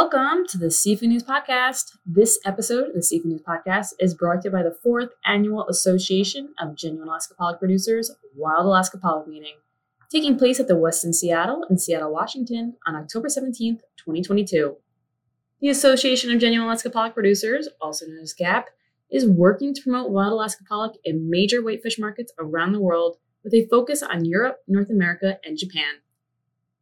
Welcome to the Seafood News Podcast. This episode of the Seafood News Podcast is brought to you by the fourth annual Association of Genuine Alaska Pollock Producers Wild Alaska Pollock meeting, taking place at the Westin Seattle in Seattle, Washington on October 17th, 2022. The Association of Genuine Alaska Pollock Producers, also known as GAP, is working to promote wild Alaska pollock in major whitefish markets around the world with a focus on Europe, North America, and Japan.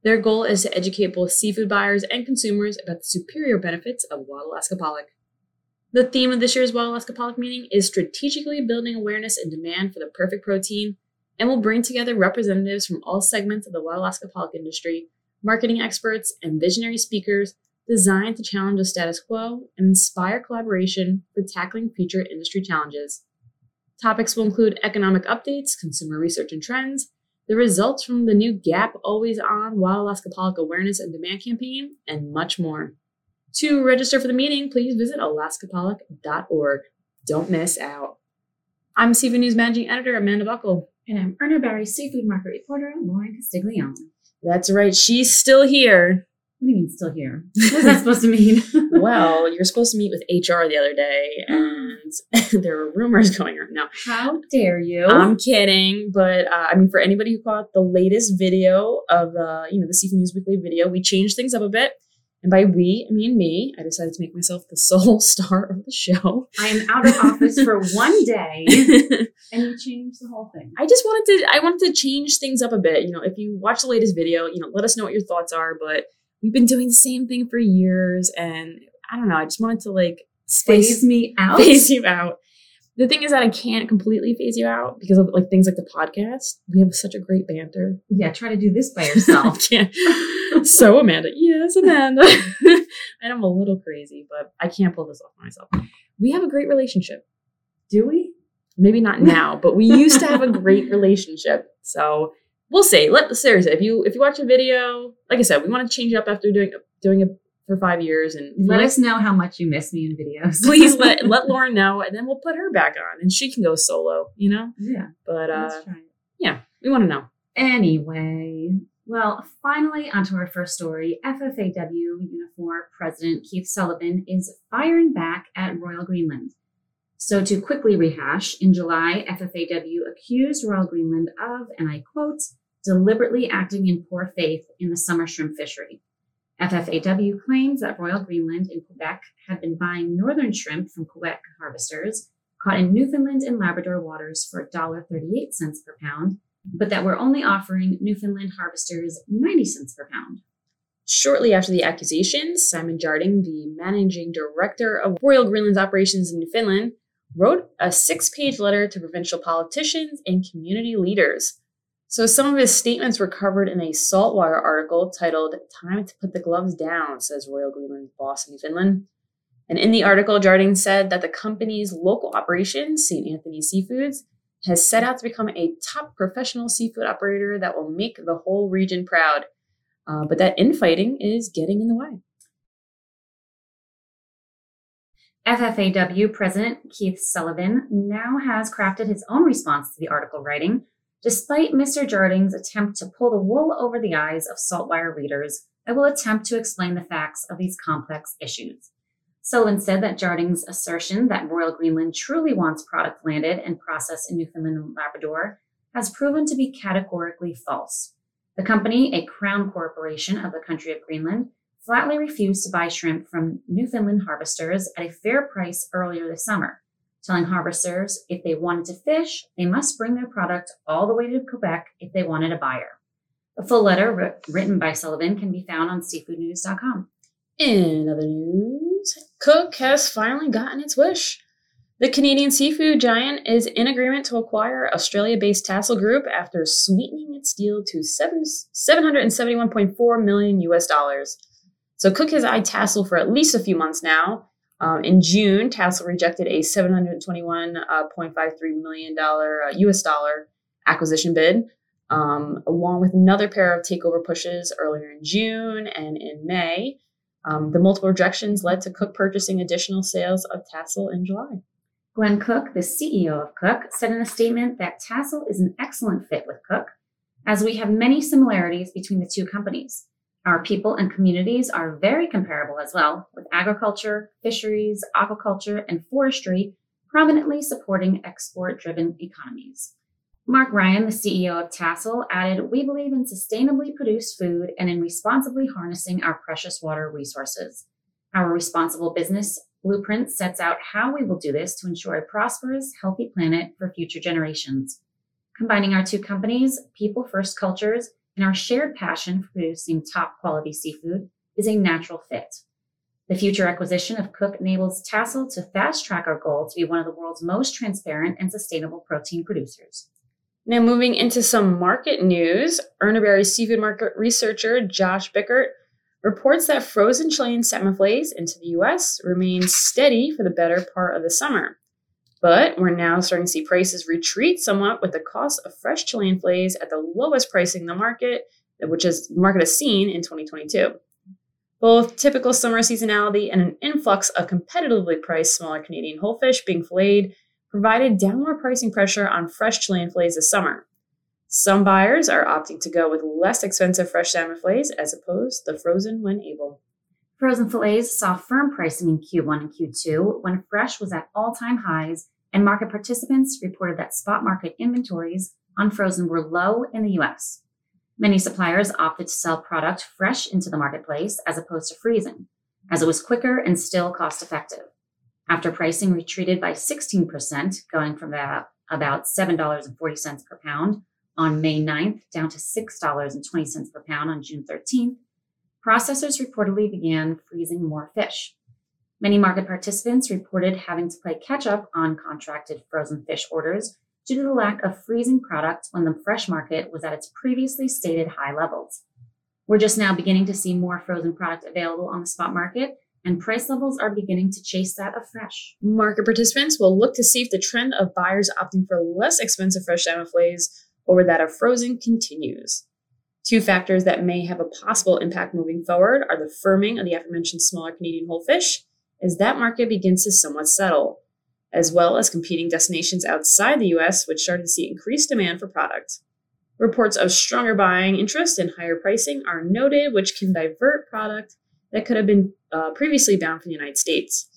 Their goal is to educate both seafood buyers and consumers about the superior benefits of wild Alaska pollock. The theme of this year's Wild Alaska Pollock meeting is strategically building awareness and demand for the perfect protein and will bring together representatives from all segments of the wild Alaska pollock industry, marketing experts, and visionary speakers designed to challenge the status quo and inspire collaboration for tackling future industry challenges. Topics will include economic updates, consumer research and trends, the results from the new GAP Always On Wild Alaska Pollock Awareness and Demand campaign, and much more. To register for the meeting, please visit alaskapollock.org. Don't miss out. I'm Seafood News Managing Editor Amanda Buckle. And I'm Urner Barry Seafood Market Reporter Lauren Castiglione. That's right, she's still here. What do you mean still here? What's that supposed to mean? well, you're supposed to meet with HR the other day, and there were rumors going around. Now, How dare you? I'm kidding, but uh, I mean, for anybody who caught the latest video of the, you know, the Seafood News Weekly video, we changed things up a bit. And by we, I mean me. I decided to make myself the sole star of the show. I am out of office for one day, and you changed the whole thing. I just wanted to, I wanted to change things up a bit. You know, if you watch the latest video, you know, let us know what your thoughts are. But we've been doing the same thing for years, and I don't know. I just wanted to like Phase space me out. phase you out. The thing is that I can't completely phase you out because of like things like the podcast. We have such a great banter. Yeah, try to do this by yourself. can't. So Amanda, yes, Amanda. and I'm a little crazy, but I can't pull this off myself. We have a great relationship. do we? Maybe not now, but we used to have a great relationship. So we'll see. Let seriously, if you if you watch a video, like I said, we want to change up after doing doing it for five years, and you Let us know how much you miss me in videos. please let let Lauren know, and then we'll put her back on, and she can go solo. You know, yeah, but uh, let's try it. yeah, we want to know. Anyway, well, finally, onto our first story. FFAW Unifor President Keith Sullivan is firing back at Royal Greenland. So, to quickly rehash, in July, FFAW accused Royal Greenland of, and I quote, deliberately acting in poor faith in the summer shrimp fishery. FFAW claims that Royal Greenland in Quebec had been buying northern shrimp from Quebec harvesters caught in Newfoundland and Labrador waters for $1.38 per pound but that we're only offering Newfoundland harvesters 90 cents per pound. Shortly after the accusations, Simon Jardine, the managing director of Royal Greenland's operations in Newfoundland, wrote a six page letter to provincial politicians and community leaders. So, some of his statements were covered in a Saltwire article titled Time to Put the Gloves Down, says Royal Greenland's boss in Newfoundland. And in the article, Jardine said that the company's local operations, St. Anthony Seafoods, has set out to become a top professional seafood operator that will make the whole region proud. Uh, but that infighting is getting in the way. FFAW President Keith Sullivan now has crafted his own response to the article writing, despite Mr. Jardine's attempt to pull the wool over the eyes of Saltwire readers. I will attempt to explain the facts of these complex issues. Sullivan said that Jardine's assertion that Royal Greenland truly wants product landed and processed in Newfoundland and Labrador has proven to be categorically false. The company, a crown corporation of the country of Greenland, flatly refused to buy shrimp from Newfoundland harvesters at a fair price earlier this summer, telling harvesters if they wanted to fish, they must bring their product all the way to Quebec if they wanted a buyer. The full letter written by Sullivan can be found on seafoodnews.com. In other news, Cooke has finally gotten its wish. The Canadian seafood giant is in agreement to acquire Australia based Tassal Group after sweetening its deal to seven, 771.4 million US dollars. So Cooke has eyed Tassal for at least a few months now. Um, in June, Tassal rejected a $721.53 million uh, US dollar acquisition bid, um, along with another pair of takeover pushes earlier in June and in May. Um, the multiple rejections led to Cooke purchasing additional sales of Tassal in July. Glenn Cooke, the CEO of Cooke, said in a statement that Tassal is an excellent fit with Cooke, as we have many similarities between the two companies. Our people and communities are very comparable as well, with agriculture, fisheries, aquaculture, and forestry prominently supporting export driven economies. Mark Ryan, the CEO of Tassal, added We believe in sustainably produced food and in responsibly harnessing our precious water resources. Our responsible business blueprint sets out how we will do this to ensure a prosperous, healthy planet for future generations. Combining our two companies, people first cultures, and our shared passion for producing top quality seafood is a natural fit. The future acquisition of Cooke enables Tassal to fast track our goal to be one of the world's most transparent and sustainable protein producers. Now, moving into some market news, Urner Barry seafood market researcher Josh Bickert reports that frozen Chilean salmon fillets into the US remains steady for the better part of the summer. But we're now starting to see prices retreat somewhat with the cost of fresh Chilean fillets at the lowest pricing in the market, which is market has seen in 2022. Both typical summer seasonality and an influx of competitively priced smaller Canadian whole fish being filleted provided downward pricing pressure on fresh Chilean fillets this summer. Some buyers are opting to go with less expensive fresh salmon fillets as opposed to the frozen when able. Frozen fillets saw firm pricing in Q1 and Q2 when fresh was at all time highs, and market participants reported that spot market inventories on frozen were low in the US. Many suppliers opted to sell product fresh into the marketplace as opposed to freezing, as it was quicker and still cost effective. After pricing retreated by 16%, going from about, about $7.40 per pound on May 9th down to $6.20 per pound on June 13th, processors reportedly began freezing more fish. Many market participants reported having to play catch up on contracted frozen fish orders due to the lack of freezing product when the fresh market was at its previously stated high levels. We're just now beginning to see more frozen product available on the spot market, and price levels are beginning to chase that of fresh. Market participants will look to see if the trend of buyers opting for less expensive fresh salmon fillets over that of frozen continues. Two factors that may have a possible impact moving forward are the firming of the aforementioned smaller Canadian whole fish as that market begins to somewhat settle, as well as competing destinations outside the US, which started to see increased demand for product. Reports of stronger buying interest and higher pricing are noted, which can divert product that could have been uh, previously bound for the United States.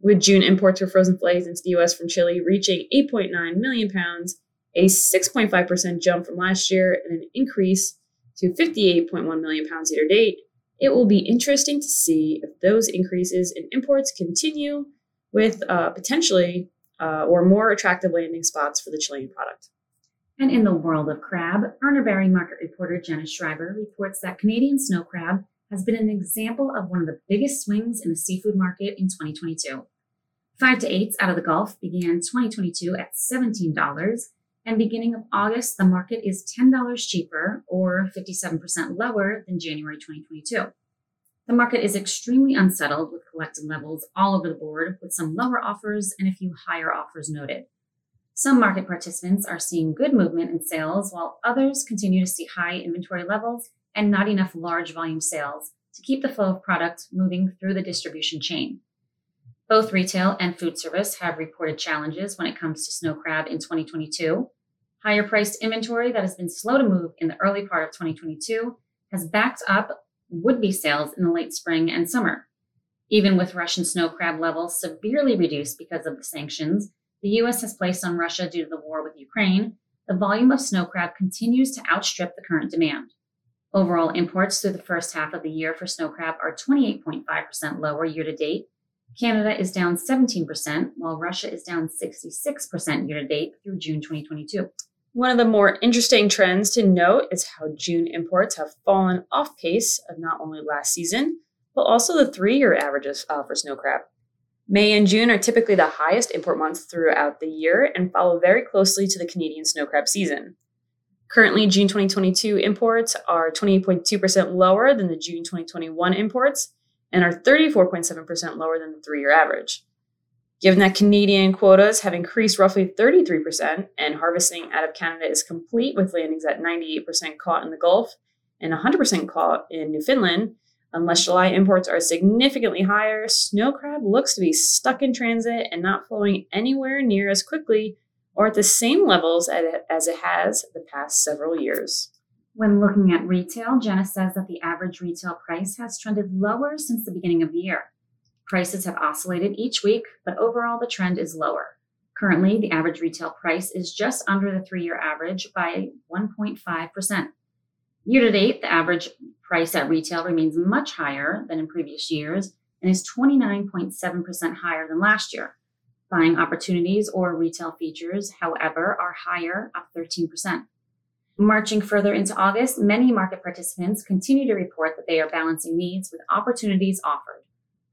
With June imports of frozen fillets into the US from Chile reaching 8.9 million pounds, a 6.5% jump from last year, and an increase to 58.1 million pounds year to date, it will be interesting to see if those increases in imports continue with uh, potentially uh, or more attractive landing spots for the Chilean product. And in the world of crab, Urner Barry market reporter Jenna Schreiber reports that Canadian snow crab has been an example of one of the biggest swings in the seafood market in 2022. Five to eights out of the Gulf began 2022 at $17 and beginning of August, the market is $10 cheaper or 57% lower than January 2022. The market is extremely unsettled with collected levels all over the board, with some lower offers and a few higher offers noted. Some market participants are seeing good movement in sales, while others continue to see high inventory levels and not enough large volume sales to keep the flow of product moving through the distribution chain. Both retail and food service have reported challenges when it comes to snow crab in 2022, Higher priced inventory that has been slow to move in the early part of 2022 has backed up would be sales in the late spring and summer. Even with Russian snow crab levels severely reduced because of the sanctions the U.S. has placed on Russia due to the war with Ukraine, the volume of snow crab continues to outstrip the current demand. Overall imports through the first half of the year for snow crab are 28.5% lower year to date. Canada is down 17%, while Russia is down 66% year to date through June 2022. One of the more interesting trends to note is how June imports have fallen off pace of not only last season, but also the three year averages uh, for snow crab. May and June are typically the highest import months throughout the year and follow very closely to the Canadian snow crab season. Currently, June 2022 imports are 28.2% lower than the June 2021 imports and are 34.7% lower than the three year average. Given that Canadian quotas have increased roughly 33% and harvesting out of Canada is complete with landings at 98% caught in the Gulf and 100% caught in Newfoundland, Unless July imports are significantly higher, snow crab looks to be stuck in transit and not flowing anywhere near as quickly or at the same levels as it has the past several years. When looking at retail, Jenna says that the average retail price has trended lower since the beginning of the year. Prices have oscillated each week, but overall the trend is lower. Currently, the average retail price is just under the three year average by 1.5%. Year to date, the average price at retail remains much higher than in previous years and is 29.7% higher than last year. Buying opportunities or retail features, however, are higher, up 13%. Marching further into August, many market participants continue to report that they are balancing needs with opportunities offered.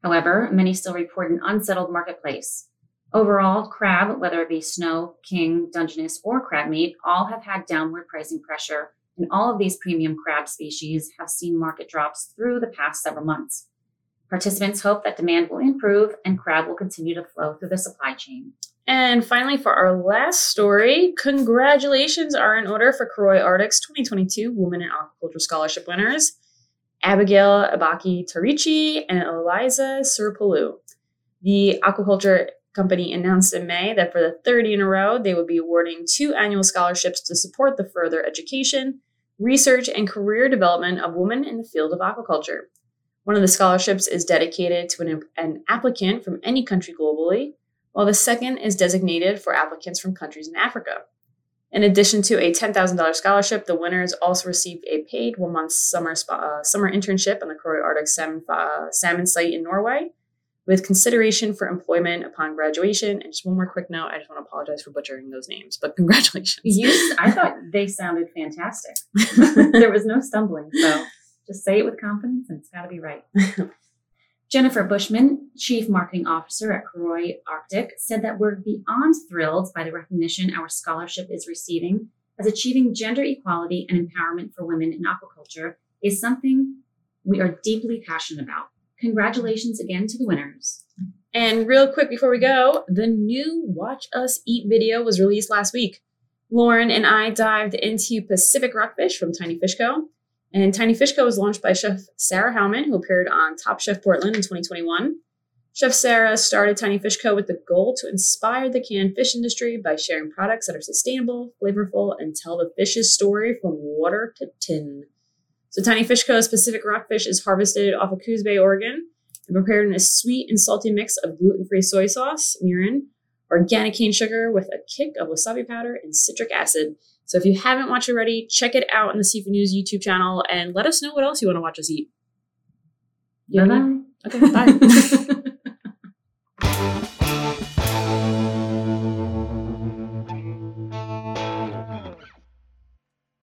However, many still report an unsettled marketplace. Overall, crab, whether it be snow, king, Dungeness, or crab meat, all have had downward pricing pressure, and all of these premium crab species have seen market drops through the past several months. Participants hope that demand will improve and crab will continue to flow through the supply chain. And finally, for our last story, congratulations are in order for Kvarøy Arctic's 2022 Women in Aquaculture Scholarship winners, Abigail Abaki Tarichi and Eliza Surpalu. The aquaculture company announced in May that for the third year in a row, they would be awarding two annual scholarships to support the further education, research, and career development of women in the field of aquaculture. One of the scholarships is dedicated to an, an applicant from any country globally, while the second is designated for applicants from countries in Africa. In addition to a $10,000 scholarship, the winners also received a paid one month summer, uh, summer internship on the Kvarøy Arctic salmon, uh, salmon site in Norway with consideration for employment upon graduation. And just one more quick note I just want to apologize for butchering those names, but congratulations. You, I thought they sounded fantastic. there was no stumbling. So just say it with confidence and it's got to be right. Jennifer Bushman, Chief Marketing Officer at Kvarøy Arctic, said that we're beyond thrilled by the recognition our scholarship is receiving as achieving gender equality and empowerment for women in aquaculture is something we are deeply passionate about. Congratulations again to the winners. And real quick before we go, the new Watch Us Eat video was released last week. Lauren and I dived into Pacific Rockfish from Tiny Fish Co. And Tiny Fish Co. was launched by Chef Sara Hauman, who appeared on Top Chef Portland in 2021. Chef Sara started Tiny Fish Co. with the goal to inspire the canned fish industry by sharing products that are sustainable, flavorful, and tell the fish's story from water to tin. So Tiny Fish Co.'s Pacific Rockfish is harvested off of Coos Bay, Oregon, and prepared in a sweet and salty mix of gluten-free soy sauce, mirin, organic cane sugar with a kick of wasabi powder and citric acid. So if you haven't watched already, check it out on the Seafood News YouTube channel and let us know what else you want to watch us eat. Yeah. Bye. Okay, bye.